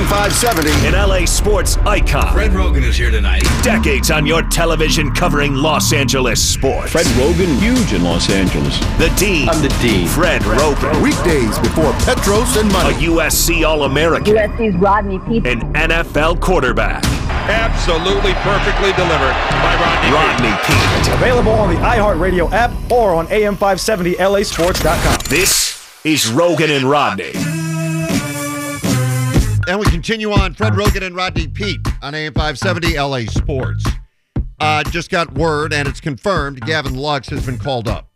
AM 570. An LA sports icon. Fred Rogan is here tonight. Decades on your television covering Los Angeles sports. Fred Rogan, huge in Los Angeles. The Dean. I'm the Dean. Fred Rogan. Weekdays before Petros and A USC All American. USC's Rodney Peete. An NFL quarterback. Absolutely perfectly delivered by Rodney. Rodney Peete. Available on the iHeartRadio app or on AM570LASports.com. This is Rogan and Rodney. And we continue on. Fred Rogan and Rodney Peete on AM 570 LA Sports. Uh, just got word, and it's confirmed Gavin Lux has been called up.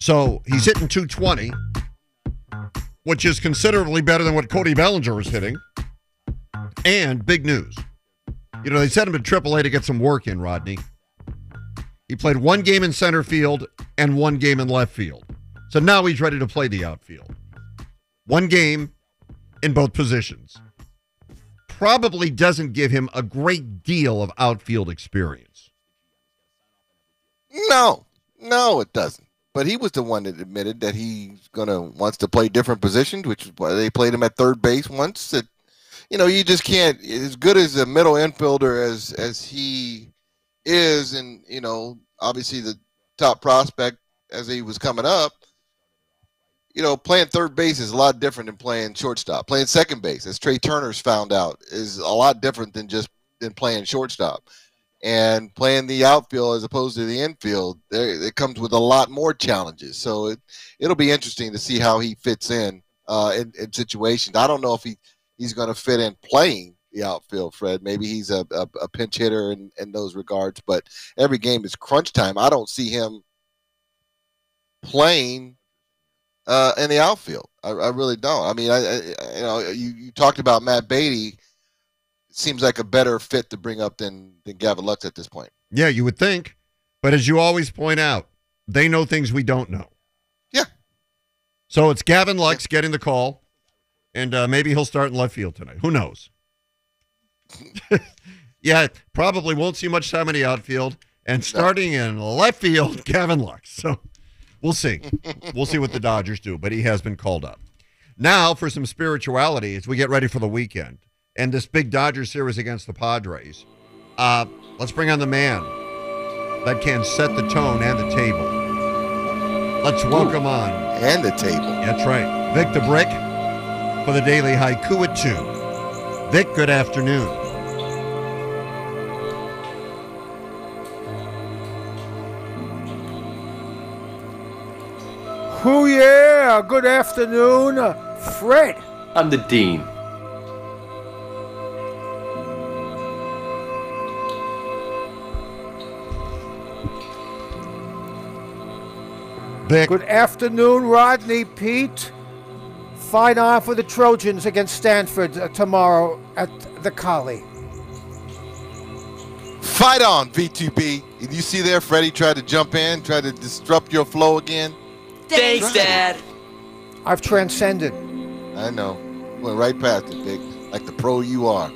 So he's hitting 220, which is considerably better than what Cody Bellinger was hitting. And big news. You know, they sent him to AAA to get some work in, Rodney. He played one game in center field and one game in left field. So now he's ready to play the outfield. One game in both positions. Probably doesn't give him a great deal of outfield experience. No, no, it doesn't. But he was the one that admitted that he's gonna wants to play different positions, which is why they played him at third base once. That you know, you just can't. As good as a middle infielder as as he is, and you know, obviously the top prospect as he was coming up. You know, playing third base is a lot different than playing shortstop. Playing second base, as Trea Turner's found out, is a lot different than just than playing shortstop and playing the outfield as opposed to the infield, there, it comes with a lot more challenges. So it it'll be interesting to see how he fits in uh, in, in situations. I don't know if he he's going to fit in playing the outfield, Fred. Maybe he's a, a, a pinch hitter in, in those regards, but every game is crunch time. I don't see him playing uh, in the outfield. I, I really don't. I mean, I, I you know you, you talked about Matt Beaty. Seems like a better fit to bring up than than Gavin Lux at this point. Yeah, you would think. But as you always point out, they know things we don't know. Yeah. So it's Gavin Lux getting the call, and uh, maybe he'll start in left field tonight. Who knows? yeah, probably won't see much time in the outfield. And starting in left field, Gavin Lux. So we'll see. we'll see what the Dodgers do, but he has been called up. Now for some spirituality as we get ready for the weekend and this big Dodgers series against the Padres. Uh, let's bring on the man that can set the tone and the table. Let's welcome on. And the table. That's right. Vic the Brick for the Daily Haiku at 2. Vic, good afternoon. Oh, yeah. Good afternoon, uh, Fred. I'm the Dean. Vic, Good afternoon, Rodney Peete. Fight on for the Trojans against Stanford uh, tomorrow at the Collie. Fight on, VTB. Did you see there, Freddie tried to jump in, tried to disrupt your flow again? Thanks, Dad. I've transcended. I know. Went right past it, Big. Like the pro you are.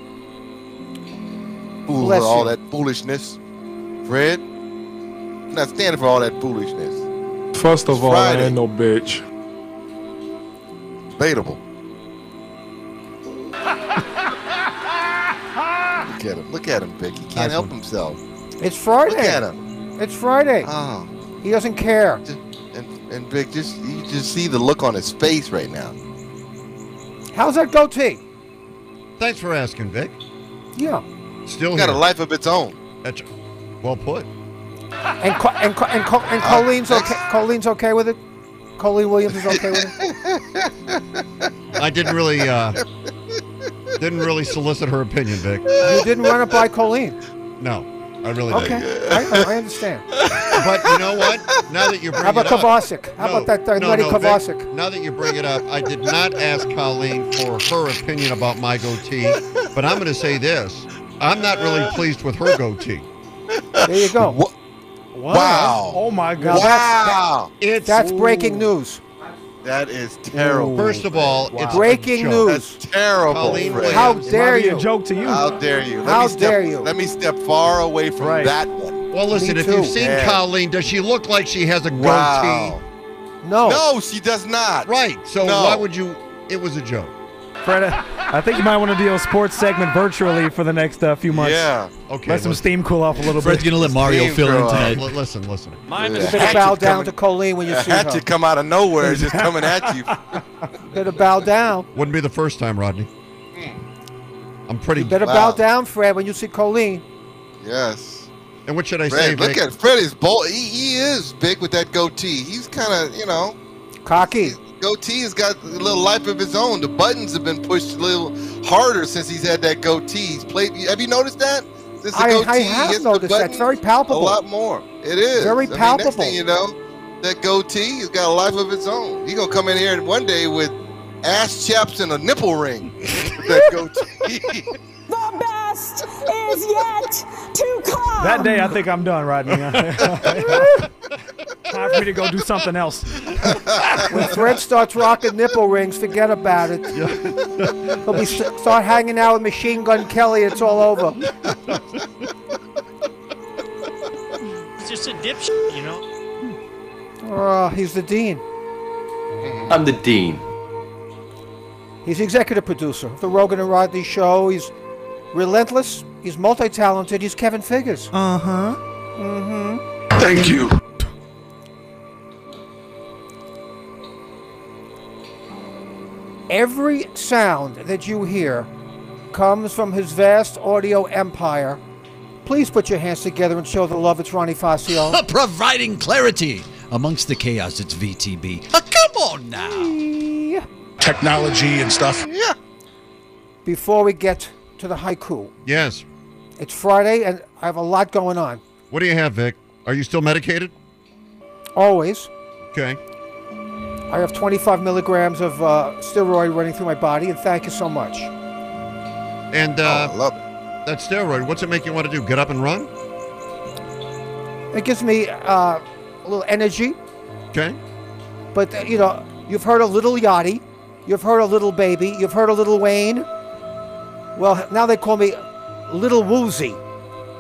Fool Bless for all you. that foolishness. Fred, I'm not standing for all that foolishness. First of It's all, I ain't no bitch. Debatable. Look at him. Look at him, Vic. He can't help himself. It's Friday. Look at him. It's Friday. Oh. He doesn't care. And and Vic, just you just see the look on his face right now. How's that goatee? thanks for asking, Vic. Yeah. Still Got here. a life of its own. That's well put. And Co- and Co- and, Co- and Colleen's okay. Colleen's okay with it. Colleen Williams is okay with it. I didn't really uh didn't really solicit her opinion, Vic. You didn't run it by Colleen. No, I really Okay, didn't. I, I understand. But you know what? Now that you bring How about it up, Kovacic? How No, about that uh, no, Letty no, Vic, Now that you bring it up, I did not ask Colleen for her opinion about my goatee, but I'm going to say this: I'm not really pleased with her goatee. There you go. Wow. Oh my God. Wow. It's That's breaking news. That is terrible. First of all, it's a Breaking joke. news. That's terrible. Colleen Fred. How dare you? a joke to you. How dare you? Let How me step, dare you? Let me step far away from Right. that one. Well, listen, if you've seen Yeah. Colleen, does she look like she has a goatee? Wow. No. No, she does not. Right. So No. why would you? It was a joke. Fred, I think you might want to do a sports segment virtually for the next uh, few months. Yeah. Okay. Let some steam cool off a little Fred's bit. Fred's gonna let Mario Steam fill in tonight. li- listen, listen. Mine is Better Hatchet bow down coming- to Colleen when you A see her. hatchet come out of nowhere, just coming at you. Better bow down. Wouldn't be the first time, Rodney. I'm pretty. You better Wow. bow down, Fred, when you see Colleen. Yes. And what should I say, look Vic? at Fred is bold. He, he is big with that goatee. He's kind of, you know, Cocky. Goatee has got a little life of his own. The buttons have been pushed a little harder since he's had that goatee. He's played. Have you noticed that? Since the I- I goatee have hits the noticed that. It's very palpable. A lot more. It is Very I mean, palpable. next thing you know, that goatee has got a life of its own. He's gonna come in here one day with ass chaps and a nipple ring. that goatee. The best is yet to come. That day, I think I'm done, Rodney. Time for me to go do something else. When Fred starts rocking nipple rings, forget about it. He'll be start hanging out with Machine Gun Kelly. It's all over. He's just a dipshit, you know. Uh, he's the dean. I'm the dean. He's the executive producer of the Rogan and Rodney show. He's relentless. He's multi-talented. He's Kevin Figures. Uh huh. Thank you. Every sound that you hear comes from his vast audio empire. Please put your hands together and show the love. It's Ronnie Fascio. Providing clarity amongst the chaos. It's VTB. Oh, ah, come on now. Technology and stuff. yeah. Before we get to the haiku, Yes. it's Friday and I have a lot going on. What do you have, Vic? Are you still medicated? Always. Okay. I have 25 milligrams of uh, steroid running through my body, and thank you so much. And Oh, uh, I love it. that steroid, what's it make you want to do? Get up and run? It gives me uh, a little energy, Okay. but uh, you know, you've heard a Little Yachty, you've heard a Little Baby, you've heard a Little Wayne. Well, now they call me Little Woozy.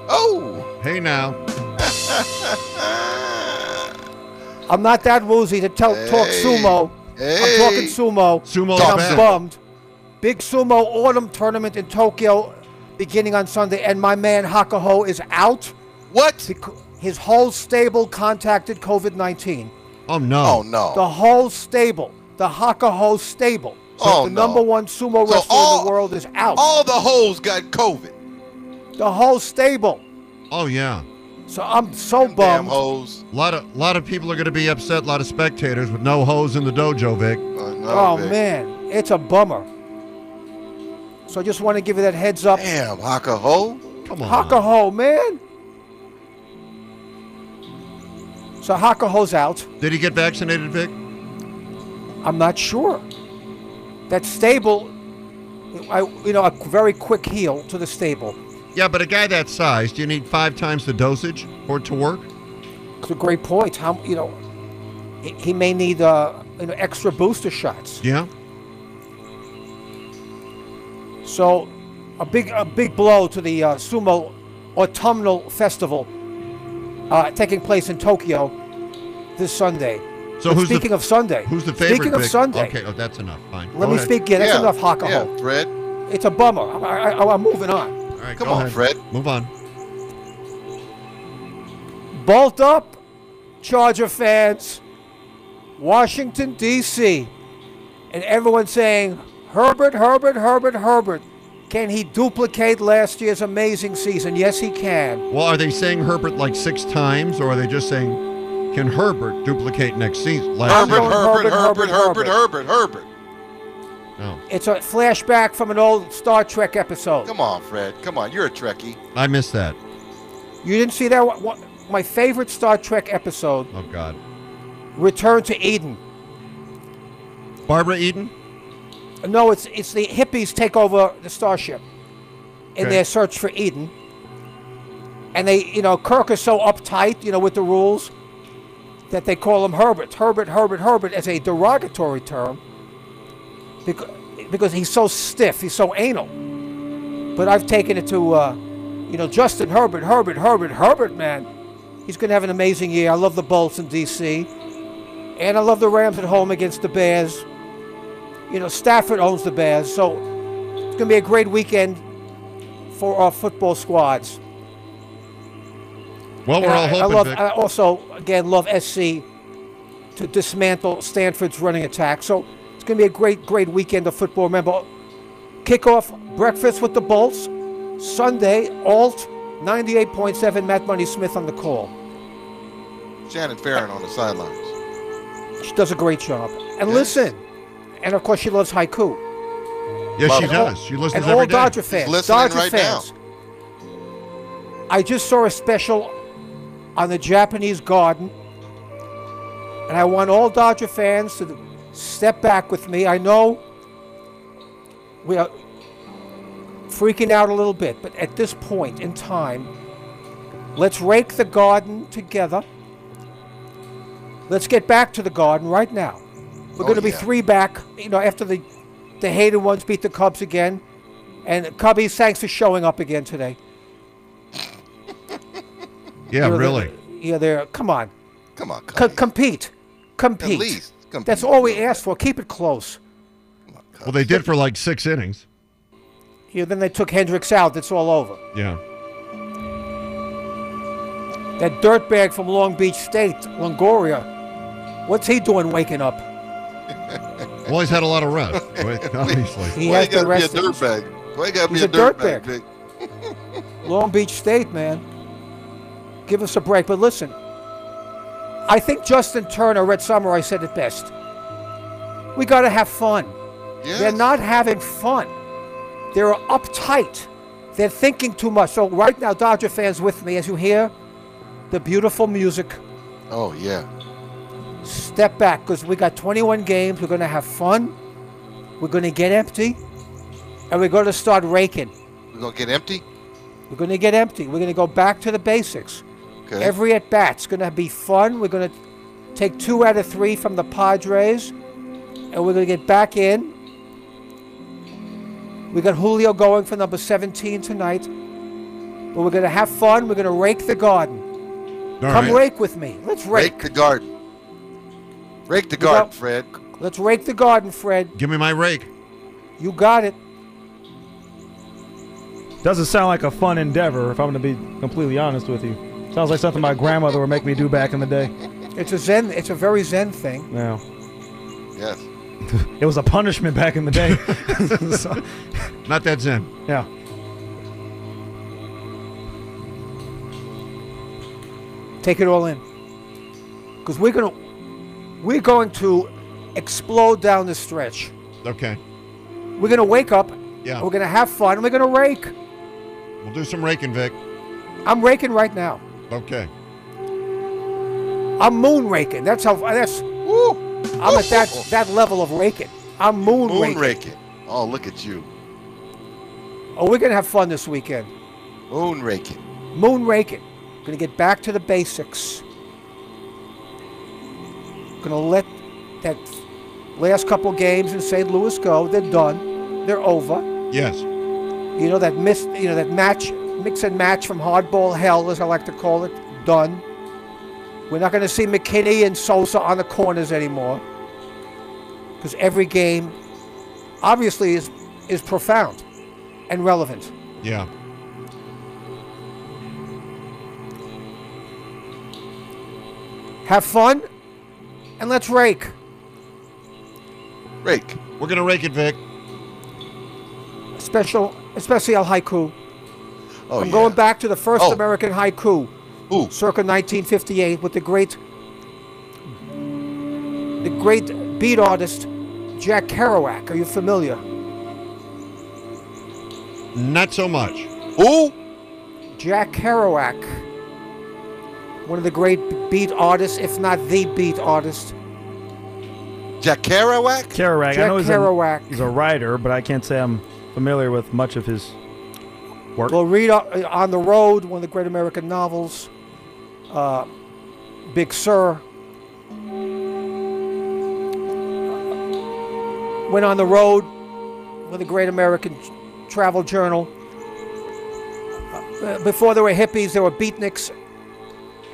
Oh. Hey now. I'm not that woozy to tell, talk Hey. sumo. I'm talking Hey. sumo. And I'm back. bummed. Big sumo autumn tournament in Tokyo beginning on Sunday, and my man Hakuho is out. What? His whole stable contacted COVID 19. Oh no. Oh no. The whole stable, the Hakuho stable, Oh, the no. number one sumo So wrestler in the world is out. All the hoes got COVID. the whole stable. Oh yeah. So I'm so Damn bummed. hoes. A lot of lot of people are going to be upset. A lot of spectators with no hose in the dojo, Vic. Oh, no, Oh Vic. man, it's a bummer. So I just want to give you that heads up. Damn, Hakuho. Come on. Hakuho, man. So Hakuho's out. Did he get vaccinated, Vic? I'm not sure. That stable, I, you know, a very quick heel to the stable. Yeah, but a guy that size, do you need five times the dosage for it to work? It's a great point. How you know, he, he may need uh, you know extra booster shots. Yeah. So, a big a big blow to the uh, sumo autumnal festival uh, taking place in Tokyo this Sunday. So But who's the- speaking of Sunday? Who's the favorite? Speaking of Vic? Sunday, Okay, oh, that's enough. Fine. let Go me ahead. speak. Yeah, that's Yeah, enough Hakuho. Yeah, Fred. It's a bummer. I, I, I'm moving on. All right, Come go on, ahead. Fred. Move on. Bolt up, Charger fans. Washington, D.C. And everyone saying, Herbert, Herbert, Herbert, Herbert. Can he duplicate last year's amazing season? Yes, he can. Well, are they saying Herbert like six times, or are they just saying, can Herbert duplicate next season? Last Herbert, going year? Herbert, Herbert, Herbert, Herbert, Herbert, Herbert, Herbert. No, It's a flashback from an old Star Trek episode. Come on, Fred. Come on. You're a Trekkie. I missed that. You didn't see that? What, what, my favorite Star Trek episode, Oh God. Return to Eden. Barbara Eden. No, it's it's the hippies take over the starship in Okay. their search for Eden. And they, you know, Kirk is so uptight, you know, with the rules that they call him Herbert. Herbert, Herbert, Herbert as a derogatory term because, because he's so stiff, he's so anal. But I've taken it to, uh, you know, Justin Herbert, Herbert, Herbert, Herbert, man. He's going to have an amazing year. I love the Bolts in D.C. And I love the Rams at home against the Bears. you know, Stafford owns the Bears, so it's going to be a great weekend for our football squads. Well, we're all I, I love. I also, again, love SC to dismantle Stanford's running attack. So it's going to be a great, great weekend of football. Remember, kickoff breakfast with the Bolts Sunday. Alt 98.7. Matt Money Smith on the call. Shannon Farren on the sidelines. She does a great job. And Yes. listen, and of course she loves haiku. yes, she Love it. does. She listens and every all day. Dodger fans. listening Dodger right fans. I just saw a special on the Japanese garden, and I want all Dodger fans to step back with me. I know we are freaking out a little bit, but at this point in time, let's rake the garden together. Let's get back to the garden right now. We're Oh, going to be three back, you know, after the the hated ones beat the Cubs again. And Cubbies, thanks for showing up again today. Yeah, You know, really. they're- Yeah, they're come on, Come on, Cubbies. compete, compete. At least. Compete. That's all we asked for. Keep it close. Well, they did for like six innings. Yeah, then they took Hendricks out. It's all over. Yeah. That dirtbag from Long Beach State, Longoria, what's he doing waking up? Well, he's had a lot of rest, right? obviously. He Why has you to gotta be a rest. dirtbag? Why you gotta be He's a a dirtbag. dirtbag? Vic? Long Beach State, man. Give us a break. But listen, I think Justin Turner, Red Summer, I said it best. We got to have fun. Yes. They're not having fun. They're uptight. They're thinking too much. So right now, Dodger fans with me, as you hear the beautiful music, Oh yeah. step back because we got 21 games. We're going to have fun. We're going to get empty. And we're going to start raking. We're gonna get empty. We're going to get empty. We're going to go back to the basics. Okay. Every at bat's going to be fun. We're going to take two out of three from the Padres, and we're going to get back in. We got Julio going for number 17 tonight, but we're going to have fun. We're going to rake the garden. All Come right. rake with me. Let's rake. Rake the garden. Rake the We got- garden, Fred. Let's rake the garden, Fred. Give me my rake. You got it. Doesn't sound like a fun endeavor, if I'm going to be completely honest with you. Sounds like something my grandmother would make me do back in the day. It's a zen. It's a very zen thing. Yeah. Yes. It was a punishment back in the day. So, Not that Zen. yeah. Take it all in, because we're gonna we're going to explode down the stretch. Okay. We're gonna wake up. Yeah. We're gonna have fun. and We're gonna rake. We'll do some raking, Vic. I'm raking right now. Okay. I'm moon raking. That's how. That's. I'm at that that level of raking. I'm moon, Moon raking. raking. Oh, look at you. Oh, we're gonna have fun this weekend. Moon raking. Moon raking. Gonna get back to the basics. Gonna let that last couple games in St. Louis go. They're done. They're over. Yes. You know that miss. You know that match, mix and match from hardball hell, as I like to call it. Done. We're not going to see McKinney and Sosa on the corners anymore, because every game, obviously, is is profound and relevant. Yeah. Have fun, and let's rake. Rake. We're gonna rake it, Vic. Special, especially El Haiku. Oh, I'm yeah. going back to the first Oh. American haiku, Ooh. circa 1958, with the great, the great beat artist Jack Kerouac. Are you familiar? Not so much. Who? Jack Kerouac, one of the great beat artists, if not the beat artist. Jack Kerouac? Kerouac. I Jack know he's Kerouac. A, he's a writer, but I can't say I'm familiar with much of his work. Well, read uh, On the Road, one of the great American novels. Uh, Big Sur. Went on the road with a great American travel journal. Uh, before there were hippies, there were beatniks,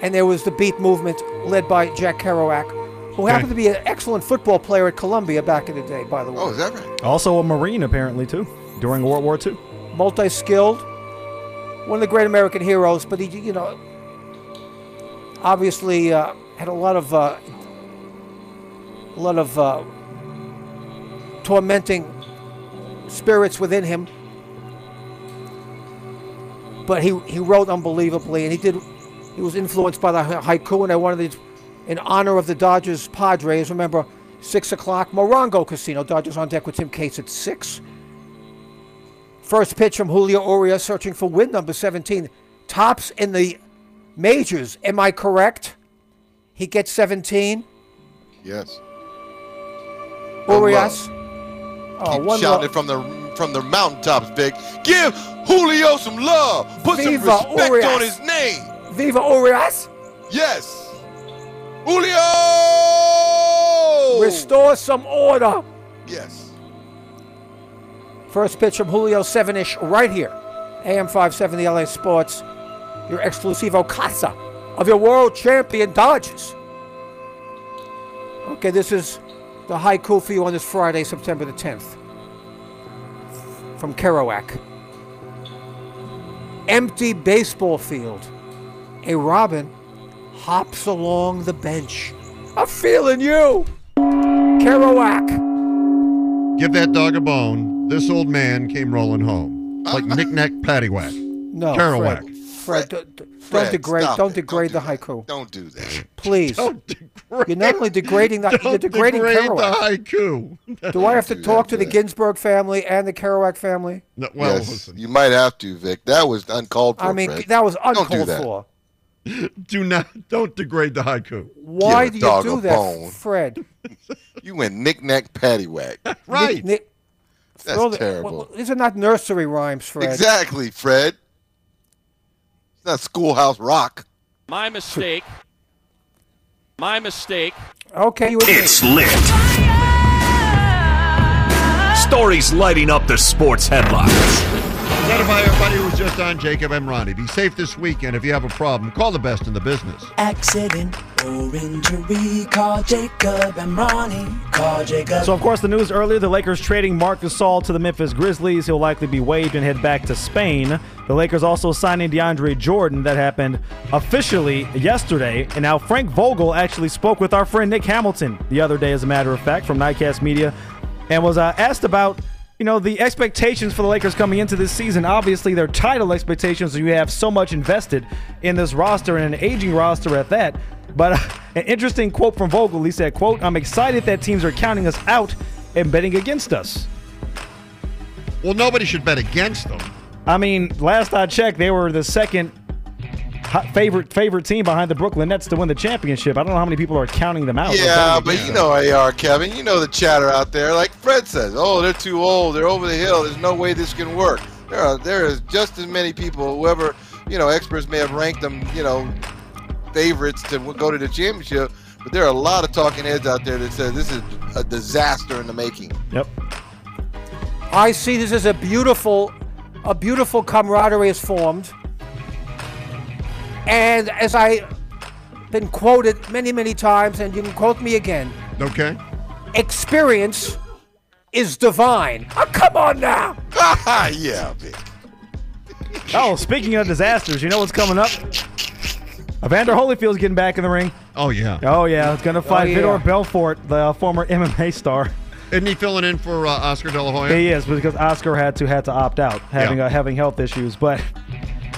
and there was the beat movement led by Jack Kerouac, who happened to be an excellent football player at Columbia back in the day, by the way. Oh, is that right? Also a Marine, apparently, too, during World War II. multi-skilled, one of the great American heroes. But he, you know, obviously uh, had a lot of uh, a lot of uh, tormenting spirits within him. But he he wrote unbelievably, and he did. He was influenced by the haiku, and I wanted to, in honor of the Dodgers Padres. Remember, six o'clock, Morongo Casino. Dodgers on deck with Tim Cates at six. First pitch from Julio Urias, searching for win number 17. Tops in the majors. Am I correct? He gets 17. Yes. Urias. Oh, Keep one shouting it from the from the mountaintops, Vic. Give Julio some love. Put Viva some respect Urias. on his name. Viva Urias. Yes. Julio. Restore some order. Yes. First pitch from Julio 7 ish right here. AM 570 LA Sports. Your exclusivo casa of your world champion Dodgers. Okay, this is the haiku for you on this Friday, September the 10th. From Kerouac. Empty baseball field. A robin hops along the bench. I'm feeling you. Kerouac. Give that dog a bone. This old man came rolling home. Like knick-knack, paddywhack. No, Kerouac. Fred, Fred, don't, don't Fred, degrade, don't it. degrade Don't the do haiku. Don't do that. Please. Don't degrade, You're not only degrading the, you're degrading degrade Kerouac. the haiku. Do I have to do talk that, to the Fred. Ginsberg family and the Kerouac family? No, well, yes, you might have to, Vic. That was uncalled for. I mean, Fred. that was Don't do uncalled that. for. Do not, don't degrade the haiku. Why Give do you do that, bone. Fred? You went knick-knack, paddywhack. Right. Nick, Nick, That's the- terrible. well, these are not nursery rhymes, Fred. Exactly, Fred. It's not Schoolhouse Rock. My mistake. My mistake. Okay, you admit. It's lit. Stories lighting up the sports headlines. Presented by everybody who was just on Jacob and Ronnie. Be safe this weekend. If you have a problem, call the best in the business. Accident or injury, call Jacob and Ronnie. Call Jacob. So, of course, the news earlier the Lakers trading Marc Gasol to the Memphis Grizzlies. He'll likely be waived and head back to Spain. The Lakers also signing DeAndre Jordan. That happened officially yesterday. And now Frank Vogel actually spoke with our friend Nick Hamilton the other day, as a matter of fact, from Nightcast Media, and was uh, asked about. You know, the expectations for the Lakers coming into this season, obviously their title expectations, you have so much invested in this roster and an aging roster at that. But uh, an interesting quote from Vogel, he said, quote, I'm excited that teams are counting us out and betting against us. Well, nobody should bet against them. I mean, last I checked, they were the second favorite favorite team behind the Brooklyn Nets to win the championship. I don't know how many people are counting them out. Yeah, but you know how they are, Kevin. You know the chatter out there. Like Fred says, oh, they're too old. They're over the hill. There's no way this can work. There are there is just as many people, whoever you know, experts may have ranked them, you know, favorites to go to the championship. But there are a lot of talking heads out there that says this is a disaster in the making. Yep. I see this as a beautiful, a beautiful camaraderie is formed. And as I've been quoted many, many times, and you can quote me again, Okay? experience is divine. Oh, come on now. yeah, Vic. Oh, speaking of disasters, you know what's coming up? Evander Holyfield's getting back in the ring. Oh, yeah. Oh yeah, it's gonna fight yeah. Vitor Belfort, the former MMA star. Isn't he filling in for uh, Oscar De La Hoya? He is because Oscar had to had to opt out, having Yeah. uh, having health issues. But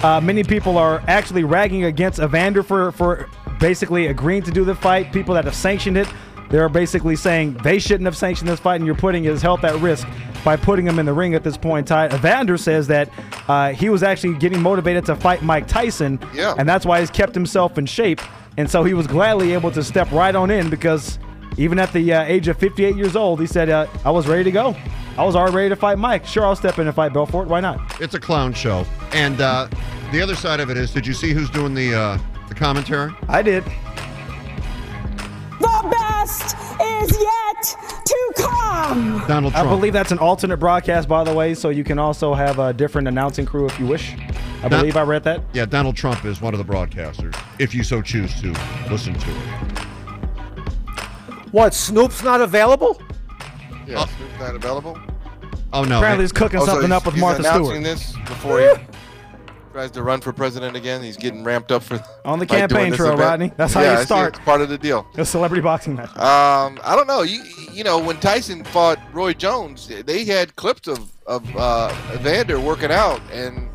uh, many people are actually ragging against Evander for for basically agreeing to do the fight. People that have sanctioned it, they're basically saying they shouldn't have sanctioned this fight, and you're putting his health at risk by putting him in the ring at this point in time. Evander says that uh, he was actually getting motivated to fight Mike Tyson, Yeah. and that's why he's kept himself in shape. And so he was gladly able to step right on in because even at the uh, age of 58 years old, he said, uh, I was ready to go. I was already ready to fight Mike. Sure, I'll step in and fight Belfort. Why not? It's a clown show. And uh, the other side of it is, did you see who's doing the uh, the commentary? I did. The best is yet to come. Donald Trump. I believe that's an alternate broadcast, by the way, so you can also have a different announcing crew if you wish. I Don- believe I read that. yeah, Donald Trump is one of the broadcasters, if you so choose to listen to it. What? Snoop's not available? Yeah, Snoop's not available. Oh no! Apparently he's cooking Oh, so something he's- up with he's Martha announcing Stewart. this before he tries to run for president again. He's getting ramped up for On the by doing campaign this trail, event. Rodney. That's how yeah, you I see. start. It's part of the deal. A celebrity boxing match. Um, I don't know. You you know when Tyson fought Roy Jones, they had clips of of uh, Evander working out, and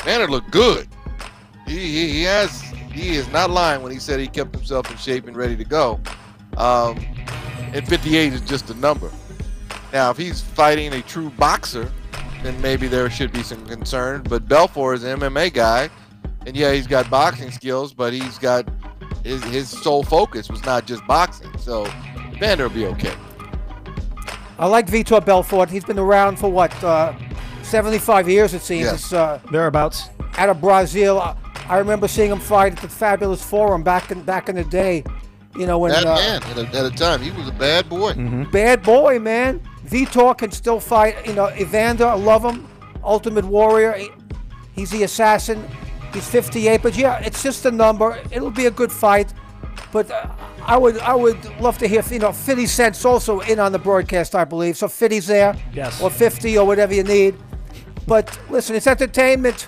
Evander looked good. He, he he has he is not lying when he said he kept himself in shape and ready to go. Um, and 58 is just a number. Now, if he's fighting a true boxer, then maybe there should be some concern. But Belfort is an MMA guy, and yeah, he's got boxing skills, but he's got his, his sole focus was not just boxing. So Evander will be okay. I like Vitor Belfort. He's been around for what, uh, 75 years it seems. Yeah. It's, uh, Thereabouts. out of Brazil. I, I remember seeing him fight at the Fabulous Forum back in back in the day. You know when Bad uh, man at a, at a time. He was a bad boy. bad boy, man. Vitor can still fight. You know Evander, I love him. Ultimate Warrior. He- he's the assassin. He's 58, but yeah, it's just a number. It'll be a good fight. But uh, I would I would love to hear you know 50 Cent's also in on the broadcast, I believe. So 50's there. Yes. Or 50 or whatever you need. But listen, it's entertainment.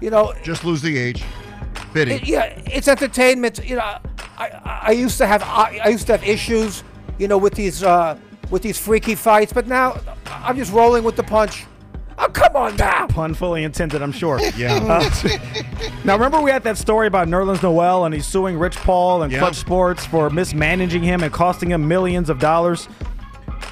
You know, Just lose the age. Fitty. it- yeah, it's entertainment. You know, I, I, I used to have I, I used to have issues, you know, with these uh, with these freaky fights, but now I'm just rolling with the punch. Oh, come on now. Pun fully intended, I'm sure. Yeah. Uh, now, remember we had that story about Nerlens Noel and he's suing Rich Paul and Yeah. Clutch Sports for mismanaging him and costing him millions of dollars?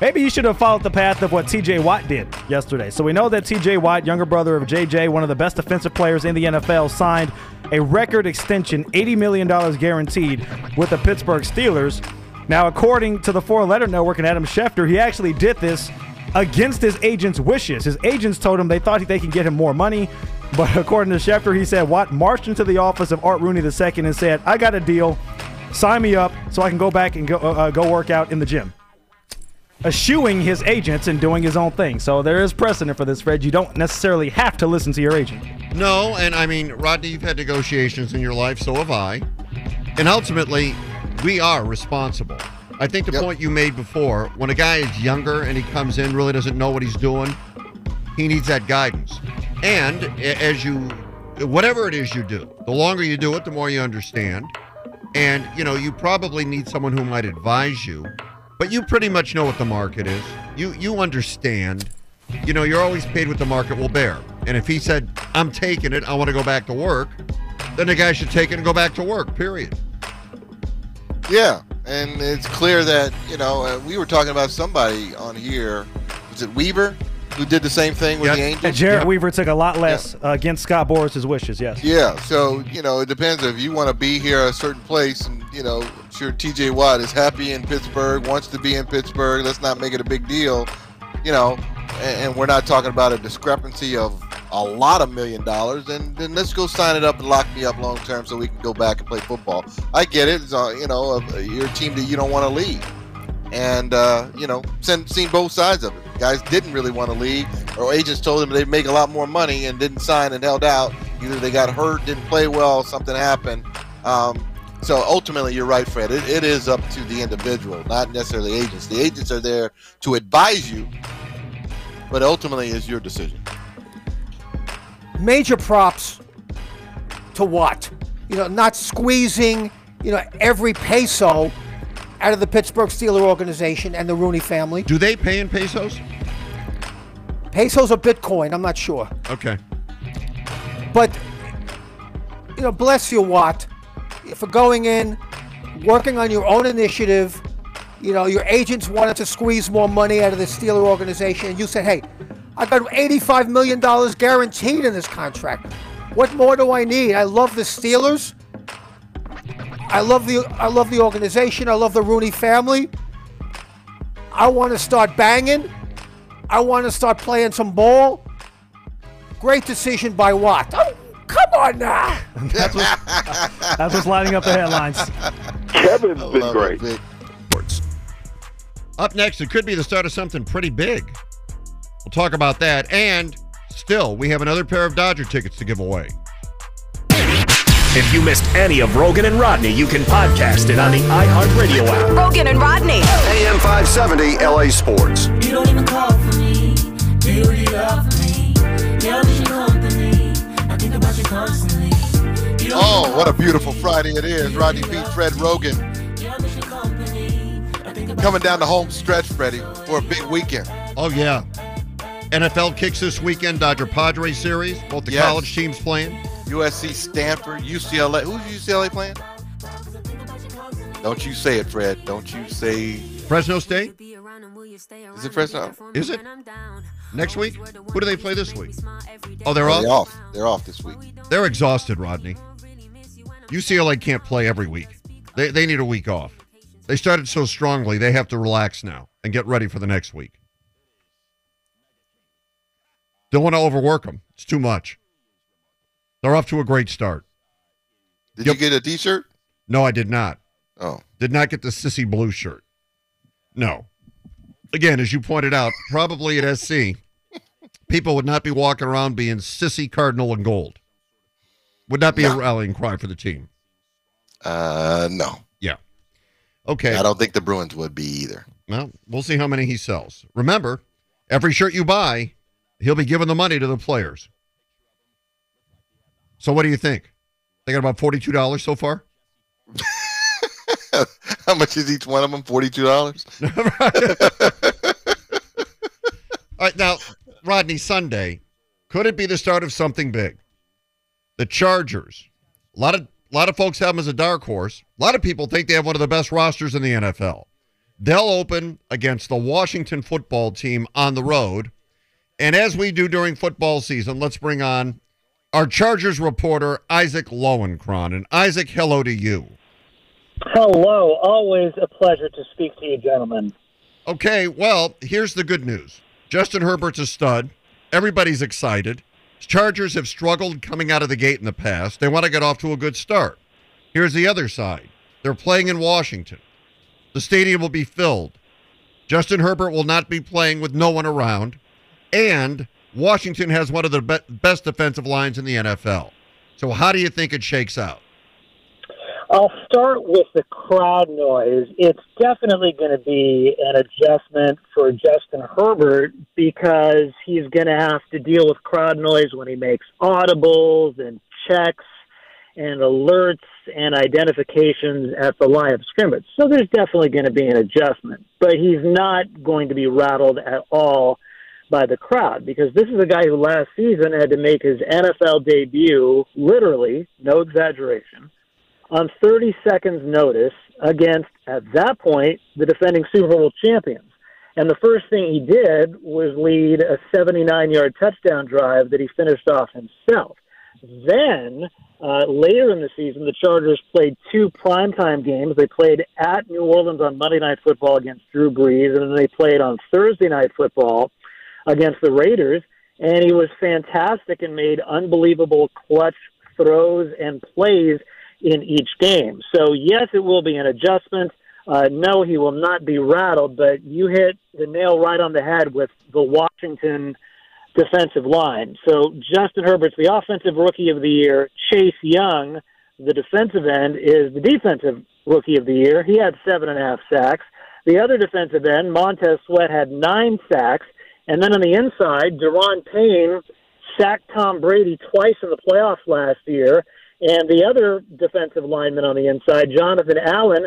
Maybe you should have followed the path of what TJ Watt did yesterday. So we know that TJ Watt, younger brother of JJ, one of the best defensive players in the NFL, signed a record extension, $80 million guaranteed, with the Pittsburgh Steelers. Now, according to the Four Letter Network and Adam Schefter, he actually did this against his agent's wishes. His agents told him they thought they could get him more money. But according to Schefter, he said Watt marched into the office of Art Rooney II and said, I got a deal. Sign me up so I can go back and go, uh, uh, go work out in the gym eschewing his agents and doing his own thing. So there is precedent for this, Fred. You don't necessarily have to listen to your agent. No, and I mean, Rodney, you've had negotiations in your life, so have I. And ultimately, we are responsible. I think the Yep. point you made before, when a guy is younger and he comes in, really doesn't know what he's doing, he needs that guidance. And as you, whatever it is you do, the longer you do it, the more you understand. And, you know, you probably need someone who might advise you, but you pretty much know what the market is. You, you understand. You know, you're always paid what the market will bear. And if he said, I'm taking it, I want to go back to work, then the guy should take it and go back to work, period. Yeah, and it's clear that you know uh, we were talking about somebody on here. Was it Weaver who did the same thing with Yep. the And Angels? Jered Yeah. Weaver took a lot less uh, against Scott Boras' wishes, yes. Yeah, so you know it depends if you want to be here a certain place, and you know, sure T.J. Watt is happy in Pittsburgh, wants to be in Pittsburgh. Let's not make it a big deal, you know. And, and we're not talking about a discrepancy of a lot of million dollars. and then let's go sign it up and lock me up long term so we can go back and play football. I get it. It's, uh, you know, uh, you're a team that you don't want to leave, and uh, you know, seen, seen both sides of it. Guys didn't really want to leave, or agents told them they'd make a lot more money and didn't sign and held out. Either they got hurt, didn't play well, something happened. Um, so ultimately, you're right, Fred. It, it is up to the individual, not necessarily agents. The agents are there to advise you, but ultimately, is your decision. major props to what? You know, not squeezing, you know, every peso out of the Pittsburgh Steeler organization and the Rooney family. Do they pay in pesos? Pesos or Bitcoin, I'm not sure. Okay. But, you know, bless you, Watt, for going in, working on your own initiative. You know, your agents wanted to squeeze more money out of the Steeler organization, and you said, hey, I got $85 million guaranteed in this contract. What more do I need? I love the Steelers. I love the I love the organization. I love the Rooney family. I want to start banging. I want to start playing some ball. Great decision by Watt. Oh, come on now. That's, what, that's what's lining up the headlines. Kevin's been great. it, Up next, it could be the start of something pretty big. We'll talk about that. And still, we have another pair of Dodger tickets to give away. If you missed any of Rogan and Rodney, you can podcast it on the iHeartRadio app. Rogan and Rodney. AM 570 LA Sports. You don't even call for me. Do you really love me? Yeah, I miss your company. I think about you constantly. You Oh, what a beautiful Friday it is. Rodney Peete Fred Rogan. Coming down the home stretch, Freddie, for a big weekend. Oh, yeah. NFL kicks this weekend, Dodger Padres series. Both the Yes. college teams playing. USC, Stanford, UCLA. Who's UCLA playing? Don't you say it, Fred. Don't you say. Fresno State? Is it Fresno? Is it? Next week? Who do they play this week? Oh, oh they're Oh, off? They're off. They're off this week. They're exhausted, Rodney. UCLA can't play every week. They, they need a week off. They started so strongly, they have to relax now and get ready for the next week. Don't want to overwork them. It's too much. They're off to a great start. Did you get a T-shirt? No, I did not. Oh. Did not get the sissy blue shirt. No. Again, as you pointed out, probably at SC, people would not be walking around being sissy cardinal and gold. Would not be a rallying cry for the team. Uh, no. Yeah. Okay. I don't think the Bruins would be either. Well, we'll see how many he sells. Remember, every shirt you buy, he'll be giving the money to the players. So what do you think? They got about forty-two dollars so far. How much is each one of them? Forty-two dollars. All right, now, Rodney, Sunday, could it be the start of something big? The Chargers. A lot of a lot of folks have them as a dark horse. A lot of people think they have one of the best rosters in the NFL. They'll open against the Washington football team on the road. And as we do during football season, let's bring on our Chargers reporter, Isaac Lowenkron. And Isaac, hello to you. Hello, always a pleasure to speak to you, gentlemen. Okay, well, here's the good news. Justin Herbert's a stud. Everybody's excited. Chargers have struggled coming out of the gate in the past. They want to get off to a good start. Here's the other side. They're playing in Washington. The stadium will be filled. Justin Herbert will not be playing with no one around. And Washington has one of the be- best defensive lines in the NFL. So how do you think it shakes out? I'll start with the crowd noise. It's definitely going to be an adjustment for Justin Herbert because he's going to have to deal with crowd noise when he makes audibles and checks and alerts and identifications at the line of scrimmage. So there's definitely going to be an adjustment, but he's not going to be rattled at all by the crowd because this is a guy who last season had to make his NFL debut, literally, no exaggeration, on 30 seconds notice against, at that point, the defending Super Bowl champions. And the first thing he did was lead a 79 yard touchdown drive that he finished off himself. Then, uh, later in the season, the Chargers played two primetime games. They played at New Orleans on Monday Night Football against Drew Brees, and then they played on Thursday Night Football against the Raiders. And he was fantastic and made unbelievable clutch throws and plays in each game. So, yes, it will be an adjustment. Uh, no, he will not be rattled, but you hit the nail right on the head with the Washington defensive line. So, Justin Herbert's the offensive rookie of the year. Chase Young, the defensive end, is the defensive rookie of the year. He had seven and a half sacks. The other defensive end, Montez Sweat, had nine sacks. And then on the inside, Da'Ron Payne sacked Tom Brady twice in the playoffs last year. And the other defensive lineman on the inside, Jonathan Allen,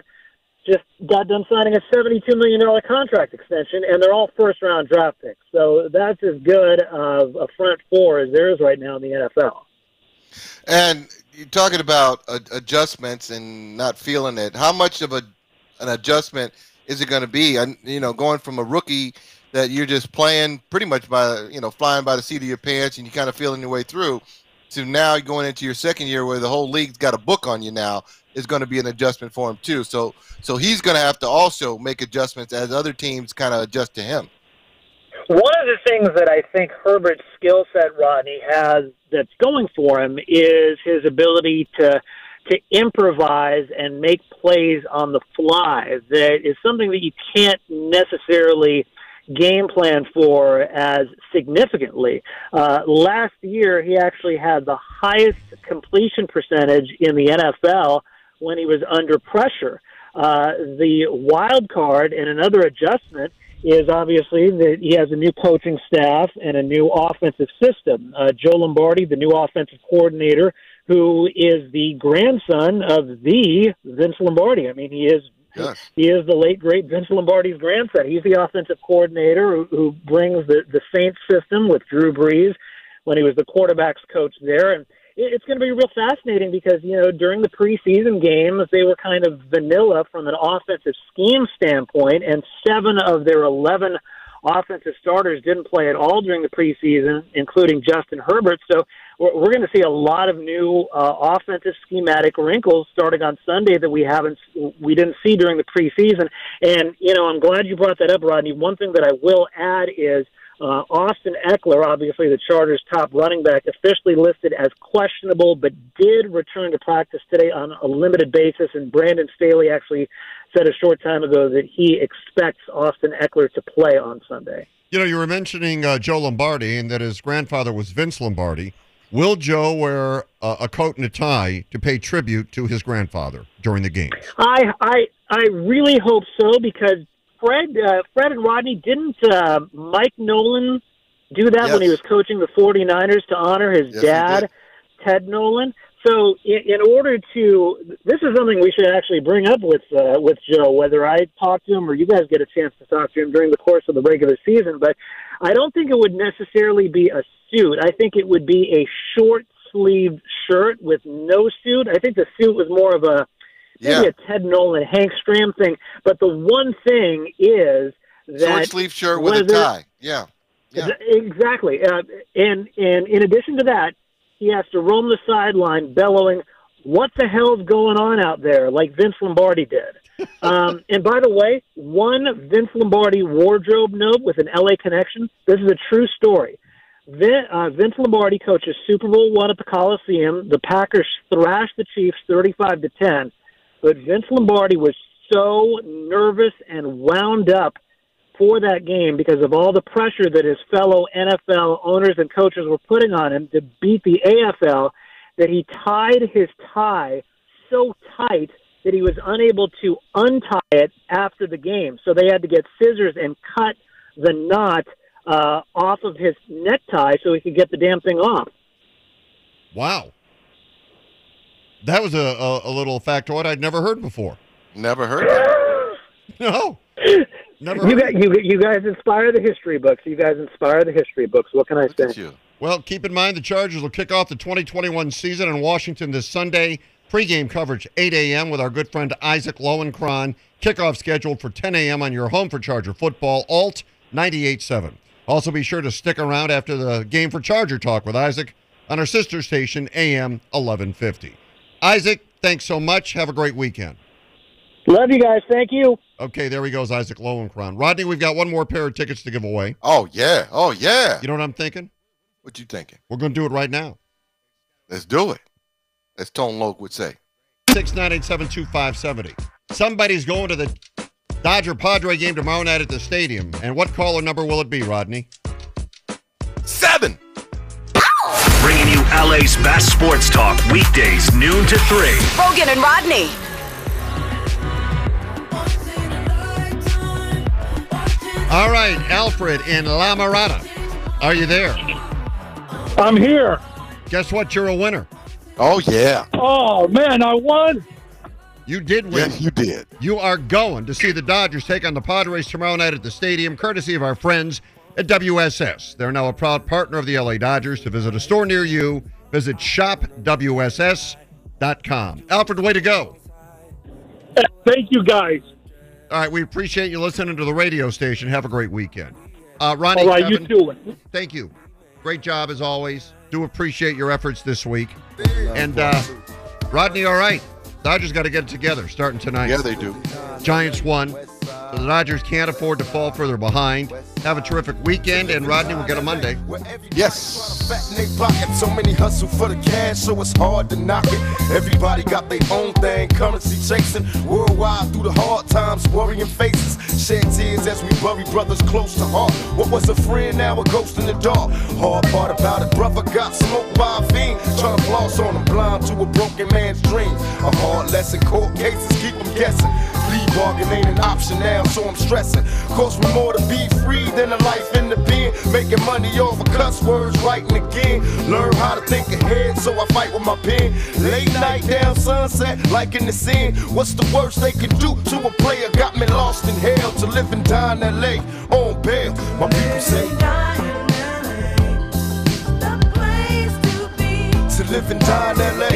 just got done signing a $72 million contract extension, and they're all first round draft picks. So that's as good of a front four as there is right now in the NFL. And you're talking about adjustments and not feeling it. How much of a an adjustment is it going to be? And you know, going from a rookie that you're just playing pretty much by you know flying by the seat of your pants and you kind of feeling your way through, to now going into your second year where the whole league's got a book on you now is going to be an adjustment for him too. So so he's going to have to also make adjustments as other teams kind of adjust to him. One of the things that I think Herbert's skill set, Rodney, has that's going for him is his ability to to improvise and make plays on the fly. That is something that you can't necessarily game plan for as significantly. Uh, last year, he actually had the highest completion percentage in the NFL when he was under pressure. Uh, the wild card and another adjustment is obviously that he has a new coaching staff and a new offensive system. Uh, Joe Lombardi, the new offensive coordinator, who is the grandson of the Vince Lombardi. I mean, he is Yes. he is the late great Vince Lombardi's grandson. He's the offensive coordinator who, who brings the the Saints system with Drew Brees when he was the quarterbacks coach there, and it- it's going to be real fascinating because you know during the preseason games they were kind of vanilla from an offensive scheme standpoint, and seven of their eleven offensive starters didn't play at all during the preseason, including Justin Herbert. So we're, we're going to see a lot of new uh, offensive schematic wrinkles starting on Sunday that we haven't we didn't see during the preseason. And you know, I'm glad you brought that up, Rodney. One thing that I will add is. Uh, Austin Ekeler, obviously the Chargers' top running back, officially listed as questionable, but did return to practice today on a limited basis. And Brandon Staley actually said a short time ago that he expects Austin Ekeler to play on Sunday. You know, you were mentioning uh, Joe Lombardi and that his grandfather was Vince Lombardi. Will Joe wear uh, a coat and a tie to pay tribute to his grandfather during the game? I I I really hope so because Fred uh, Fred and Rodney didn't uh, Mike Nolan do that when he was coaching the 49ers to honor his Yes, dad. Ted Nolan. So in, in order to this is something we should actually bring up with uh, with Joe whether I talk to him or you guys get a chance to talk to him during the course of the regular season but I don't think it would necessarily be a suit. I think it would be a short sleeved shirt with no suit. I think the suit was more of a maybe Yeah. a Ted Nolan, Hank Stram thing. But the one thing is that Short sleeve shirt with a tie. Yeah. Yeah. Exactly. Uh, and and in addition to that, he has to roam the sideline bellowing, "What the hell's going on out there?" like Vince Lombardi did. um, and by the way, one Vince Lombardi wardrobe note with an LA connection. This is a true story. Vin, uh, Vince Lombardi coaches Super Bowl one at the Coliseum. The Packers thrashed the Chiefs thirty-five to ten, but Vince Lombardi was so nervous and wound up for that game because of all the pressure that his fellow NFL owners and coaches were putting on him to beat the AFL that he tied his tie so tight that he was unable to untie it after the game. So they had to get scissors and cut the knot uh, off of his necktie so he could get the damn thing off. Wow. That was a, a, a little factoid I'd never heard before. Never heard that. No. Never You, heard. got, you, you guys inspire the history books. You guys inspire the history books. What can I say? Well, keep in mind the Chargers will kick off the 2021 season in Washington this Sunday. Pre-game coverage 8 a.m. with our good friend Isaac Lowenkron. Kickoff scheduled for 10 a.m. on your home for Charger football, Alt 98.7. Also, be sure to stick around after the game for Charger Talk with Isaac on our sister station, AM 1150. Isaac, thanks so much. Have a great weekend. Love you guys. Thank you. Okay, there he goes, Isaac Lowenkron. Rodney, we've got one more pair of tickets to give away. Oh yeah. Oh yeah. You know what I'm thinking? What you thinking? We're going to do it right now. Let's do it. As Tone Loc would say. Six nine eight seven two five seventy. Somebody's going to the Dodger Padre game tomorrow night at the stadium. And what caller number will it be, Rodney? Seven. Bringing you LA's best sports talk weekdays noon to 3. Roggin and Rodney. All right, Alfred in La Mirada. Are you there? I'm here. Guess what? You're a winner. Oh yeah. Oh man, I won. You did win. Yes, you did. You are going to see the Dodgers take on the Padres tomorrow night at the stadium, courtesy of our friends at WSS. They're now a proud partner of the LA Dodgers. To visit a store near you, visit shopwss.com. Alfred, way to go. Thank you guys. All right, we appreciate you listening to the radio station. Have a great weekend. Uh, Ronnie, All right, you Kevin, too. Thank you. Great job as always. Do appreciate your efforts this week. And uh, Rodney, all right. Dodgers got to get it together starting tonight. Yeah, they do. Giants won. The Dodgers can't afford to fall further behind. Have a terrific weekend, and Rodney will get a Monday. Yes. So many hustle for the cash, so it's hard to knock it. Everybody got their own thing, currency chasing. Worldwide through the hard times, worrying faces. Shed tears as we bury brothers close to heart. What was a friend, now a ghost in the dark. Hard part about it, brother got smoked by a fiend. Trying to floss on him, blind to a broken man's. A hard lesson, court cases keep him guessing. Plea bargain ain't an option now, so I'm stressing. Cost me more to be free than a life in the pen. Making money over cuss words, writing again. Learn how to think ahead, so I fight with my pen. Late night down sunset, like in the sin. What's the worst they can do to a player? Got me lost in hell to live and die in LA on bail. My people say. To live and die in LA